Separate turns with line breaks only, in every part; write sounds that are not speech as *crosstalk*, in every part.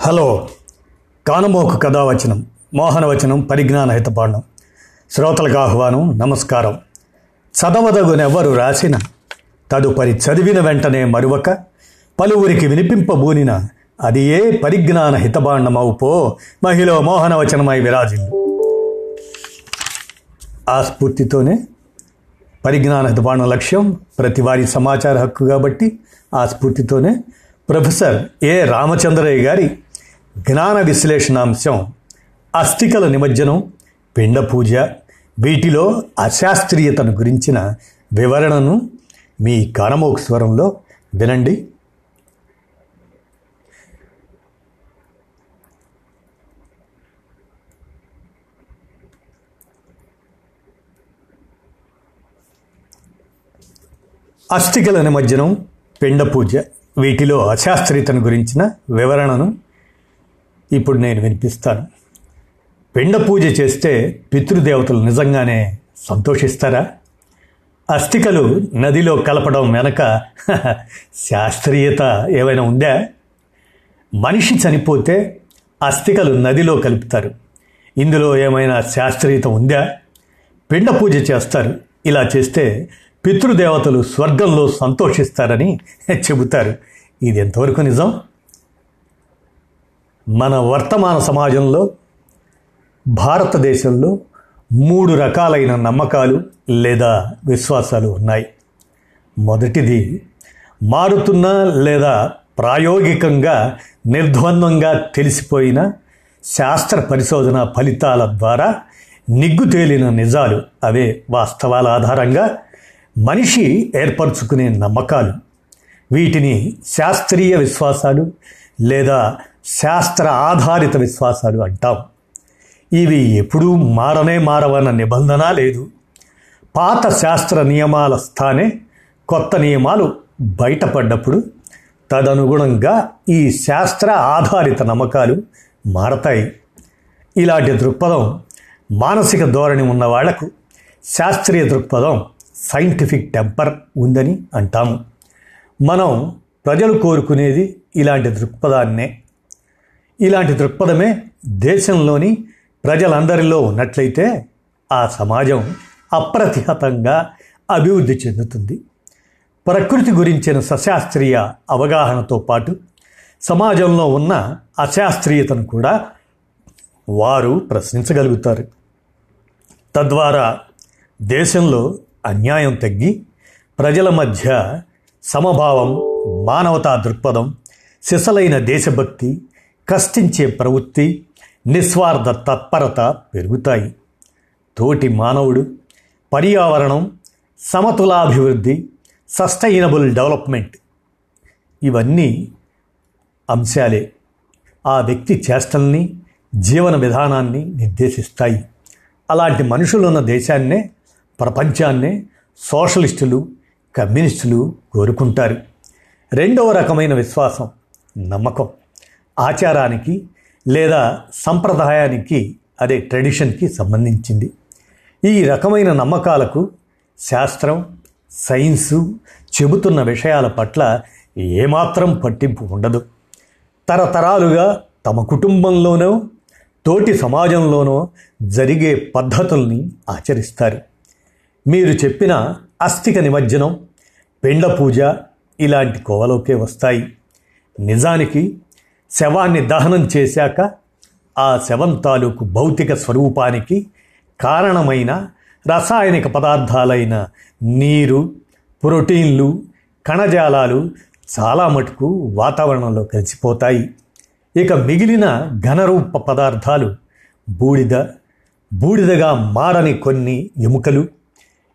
Hello. కానమోకు కథావచనం మోహనవచనం పరిజ్ఞాన హితపాండం శ్రోతలకు ఆహ్వానం నమస్కారం. చదవదగునెవ్వరు రాసిన తదుపరి చదివిన వెంటనే మరువక పలువురికి వినిపింపబూనిన అది ఏ పరిజ్ఞాన హితబాండమవు పో మహిళ మోహనవచనమై విరాజిల్లు. ఆ స్ఫూర్తితోనే పరిజ్ఞాన హితబాండం లక్ష్యం ప్రతి వారి సమాచార హక్కు కాబట్టి ఆ స్ఫూర్తితోనే ప్రొఫెసర్ ఏ రామచంద్రయ్య గారి జ్ఞాన విశ్లేషణాంశం అస్థికల నిమజ్జనం పిండ పూజ వీటిలో అశాస్త్రీయతను గురించిన వివరణను మీ కానమోకు స్వరంలో వినండి. అస్థికల నిమజ్జనం పిండ పూజ వీటిలో అశాస్త్రీయతను గురించిన వివరణను ఇప్పుడు నేను వినిపిస్తాను. పిండ పూజ చేస్తే పితృదేవతలు నిజంగానే సంతోషిస్తారా? అస్థికలు నదిలో కలపడం వెనక *laughs* శాస్త్రీయత ఏమైనా ఉందా? మనిషి చనిపోతే అస్థికలు నదిలో కలుపుతారు. ఇందులో ఏమైనా శాస్త్రీయత ఉందా? పిండ పూజ చేస్తారు. ఇలా చేస్తే పితృదేవతలు స్వర్గంలో సంతోషిస్తారని *laughs* చెబుతారు. ఇది ఎంతవరకు నిజం? మన వర్తమాన సమాజంలో భారతదేశంలో మూడు రకాలైన నమ్మకాలు లేదా విశ్వాసాలు ఉన్నాయి. మొదటిది మారుతున్న లేదా ప్రాయోగికంగా నిర్ద్వందంగా తెలిసిపోయిన శాస్త్ర పరిశోధన ఫలితాల ద్వారా నిగ్గు తేలిన నిజాలు. అవే వాస్తవాల ఆధారంగా మనిషి ఏర్పరచుకునే నమ్మకాలు. వీటిని శాస్త్రీయ విశ్వాసాలు లేదా శాస్త్ర ఆధారిత విశ్వాసాలు అంటాం. ఇవి ఎప్పుడూ మారనే మారవన్న నిబంధన లేదు. పాత శాస్త్ర నియమాల స్థానే కొత్త నియమాలు బయటపడ్డప్పుడు తదనుగుణంగా ఈ శాస్త్ర ఆధారిత నమ్మకాలు మారతాయి. ఇలాంటి దృక్పథం మానసిక ధోరణి ఉన్న వాళ్ళకు శాస్త్రీయ దృక్పథం సైంటిఫిక్ టెంపర్ ఉందని అంటాము. మనం ప్రజలు కోరుకునేది ఇలాంటి దృక్పథాన్నే ఇలాంటి దృక్పథమే దేశంలోని ప్రజలందరిలో ఉన్నట్లయితే ఆ సమాజం అప్రతిహతంగా అభివృద్ధి చెందుతుంది. ప్రకృతి గురించిన సశాస్త్రీయ అవగాహనతో పాటు సమాజంలో ఉన్న అశాస్త్రీయతను కూడా వారు ప్రశ్నించగలుగుతారు. తద్వారా దేశంలో అన్యాయం తగ్గి ప్రజల మధ్య సమభావం మానవతా దృక్పథం సిసలైన దేశభక్తి కష్టించే ప్రవృత్తి నిస్వార్థ తత్పరత పెరుగుతాయి. తోటి మానవుడు పర్యావరణం సమతులాభివృద్ధి సస్టైనబుల్ డెవలప్మెంట్ ఇవన్నీ అంశాలే. ఆ వ్యక్తి చేష్టల్ని జీవన విధానాన్ని నిర్దేశిస్తాయి. అలాంటి మనుషులున్న దేశాన్నే ప్రపంచాన్నే సోషలిస్టులు కమ్యూనిస్టులు కోరుకుంటారు. రెండవ రకమైన విశ్వాసం నమ్మకం. ఆచారానికి లేదా సంప్రదాయానికి అదే ట్రెడిషన్కి సంబంధించింది. ఈ రకమైన నమ్మకాలకు శాస్త్రం సైన్సు చెబుతున్న విషయాల పట్ల ఏమాత్రం పట్టింపు ఉండదు. తరతరాలుగా తమ కుటుంబంలోనో తోటి సమాజంలోనో జరిగే పద్ధతుల్ని ఆచరిస్తారు. మీరు చెప్పిన అస్థిక నిమజ్జనం పిండ పూజ ఇలాంటి కోవలోకే వస్తాయి. నిజానికి శవాన్ని దహనం చేశాక ఆ శవం తాలూకు భౌతిక స్వరూపానికి కారణమైన రసాయనిక పదార్థాలైన నీరు ప్రోటీన్లు కణజాలాలు చాలా మటుకు వాతావరణంలో కలిసిపోతాయి. ఇక మిగిలిన ఘనరూప పదార్థాలు బూడిద బూడిదగా మారని కొన్ని ఎముకలు.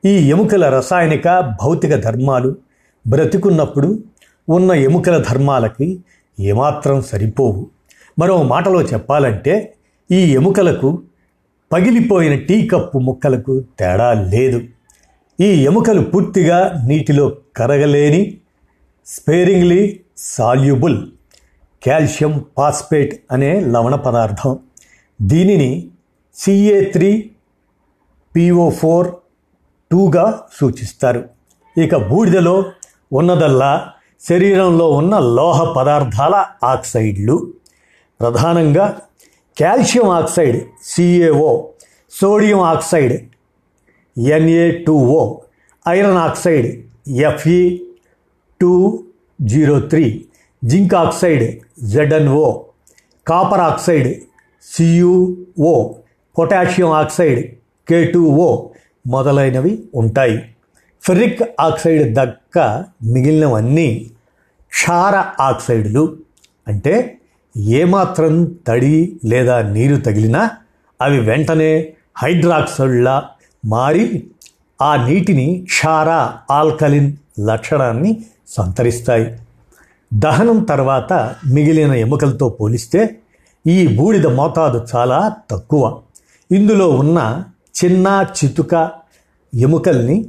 ఈ ఎముకల రసాయనిక భౌతిక ధర్మాలు బ్రతికున్నప్పుడు ఉన్న ఎముకల ధర్మాలకి ఏమాత్రం సరిపోవు. మరో మాటలో చెప్పాలంటే ఈ ఎముకలకు పగిలిపోయిన టీ కప్పు ముక్కలకు తేడా లేదు. ఈ ఎముకలు పూర్తిగా నీటిలో కరగలేని స్పేరింగ్లీ సాల్యుబుల్ కాల్షియం ఫాస్ఫేట్ అనే లవణ పదార్థం. దీనిని సిఏ త్రీ పిఓ ఫోర్ టూగా సూచిస్తారు. ఇక బూడిదలో ఉన్నదల్లా శరీరంలో ఉన్న లోహ పదార్థాల ఆక్సైడ్లు. ప్రధానంగా calcium oxide C A O sodium oxide N A two O iron oxide F E two zero three zinc oxide Z N O copper oxide C U O potassium oxide K O మొదలైనవి ఉంటాయి. Ferric oxide దక్క మిగిలినవన్నీ క్షార ఆక్సైడులు. అంటే ఏమాత్రం తడి లేదా నీరు తగిలినా అవి వెంటనే హైడ్రాక్సైడ్లా మారి ఆ నీటిని క్షార ఆల్కలిన్ లక్షణాన్ని సంతరిస్తాయి. దహనం తర్వాత మిగిలిన ఎముకలతో పోలిస్తే ఈ బూడిద మోతాదు చాలా తక్కువ. ఇందులో ఉన్న చిన్న చితుక ఎముకల్ని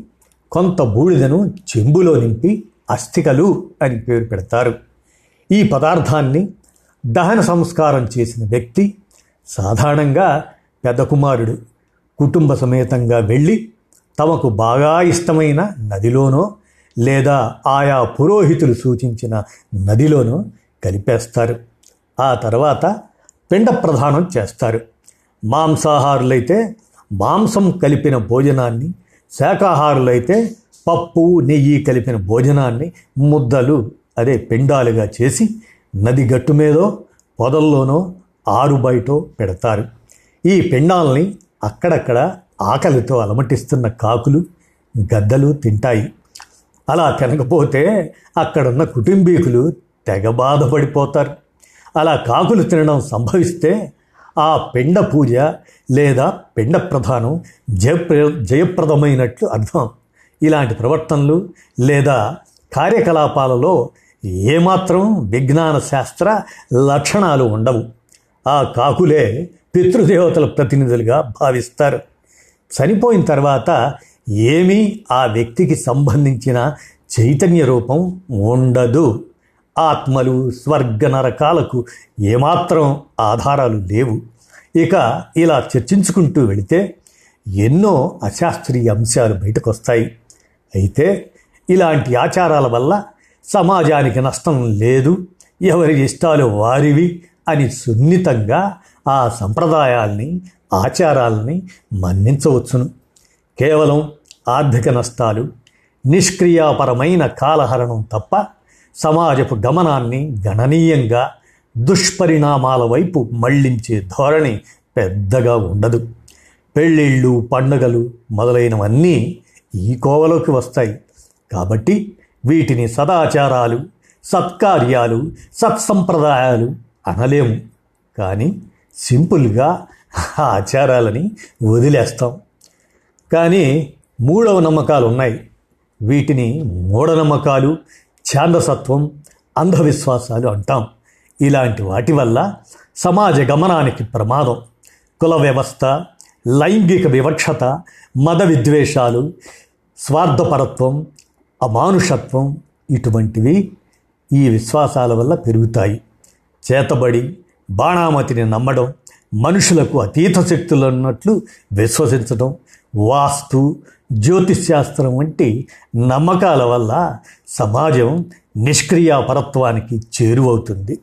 కొంత బూడిదను చెంబులో నింపి అస్థికలు అని పేరు పెడతారు. ఈ పదార్థాన్ని దహన సంస్కారం చేసిన వ్యక్తి సాధారణంగా పెద్ద కుమారుడు కుటుంబ సమేతంగా వెళ్ళి తమకు బాగా ఇష్టమైన నదిలోనో లేదా ఆయా పురోహితులు సూచించిన నదిలోనో కలిపేస్తారు. ఆ తర్వాత పిండ ప్రధానం చేస్తారు. మాంసాహారులైతే మాంసం కలిపిన భోజనాన్ని శాకాహారులైతే పప్పు నెయ్యి కలిపిన భోజనాన్ని ముద్దలు అదే పిండాలుగా చేసి నది గట్టు మీదో పొదల్లోనో ఆరు బయటో పెడతారు. ఈ పిండాల్ని అక్కడక్కడ ఆకలితో అలమటిస్తున్న కాకులు గద్దలు తింటాయి. అలా తినకపోతే అక్కడున్న కుటుంబీకులు తెగ బాధపడిపోతారు. అలా కాకులు తినడం సంభవిస్తే ఆ పిండ పూజ లేదా పిండ ప్రధానం జయప్ర జయప్రదమైనట్లు అర్థం. ఇలాంటి ప్రవర్తనలు లేదా కార్యకలాపాలలో ఏమాత్రం విజ్ఞాన శాస్త్ర లక్షణాలు ఉండవు. ఆ కాకులే పితృదేవతల ప్రతినిధులుగా భావిస్తారు. చనిపోయిన తర్వాత ఏమీ ఆ వ్యక్తికి సంబంధించిన చైతన్య రూపం ఉండదు. ఆత్మలు స్వర్గ నరకాలకు ఏమాత్రం ఆధారాలు లేవు. ఇక ఇలా చర్చించుకుంటూ వెళితే ఎన్నో అశాస్త్రీయ అంశాలు బయటకు వస్తాయి అయితే ఇలాంటి ఆచారాల వల్ల సమాజానికి నష్టం లేదు ఎవరి ఇష్టాలు వారివి అని సున్నితంగా ఆ సంప్రదాయాల్ని ఆచారాలని మన్నించవచ్చును. కేవలం ఆర్థిక నష్టాలు నిష్క్రియాపరమైన కాలహరణం తప్ప సమాజపు గమనాన్ని గణనీయంగా దుష్పరిణామాల వైపు మళ్ళించే ధోరణి పెద్దగా ఉండదు. పెళ్ళిళ్ళు పండుగలు మొదలైనవన్నీ ఈ కోవలోకి వస్తాయి. కాబట్టి వీటిని సదాచారాలు సత్కార్యాలు సత్సంప్రదాయాలు అనలేము. కానీ సింపుల్గా ఆచారాలని వదిలేస్తాం. కానీ మూడవ నమ్మకాలు ఉన్నాయి వీటిని మూఢనమ్మకాలు ఛాందసత్వం అంధవిశ్వాసాలు అంటాం. ఇలాంటి వాటి వల్ల సమాజ గమనానికి ప్రమాదం. కుల వ్యవస్థ లైంగిక వివక్షత మత విద్వేషాలు స్వార్థపరత్వం అమానుషత్వం ఇటువంటివి ఈ విశ్వాసాల వల్ల పెరుగుతాయి. చేతబడి బాణామతిని నమ్మడం మనుషులకు అతీత శక్తులు ఉన్నట్లు విశ్వసించడం వాస్తు జ్యోతిశాస్త్రం వంటి నమ్మకాల వల్ల సమాజం నిష్క్రియాపరత్వానికి చేరువవుతుంది.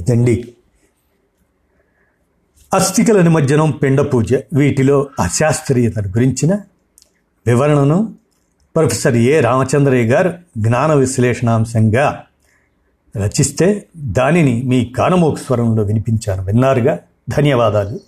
ఇదండి. అస్థికల నిమజ్జనం పిండ పూజ వీటిలో అశాస్త్రీయతను గురించిన వివరణను ప్రొఫెసర్ ఏ రామచంద్రయ్య గారు జ్ఞాన విశ్లేషణాంశంగా రచిస్తే దానిని మీ కానమోక స్వరంలో వినిపించాను. విన్నారుగా? ధన్యవాదాలు.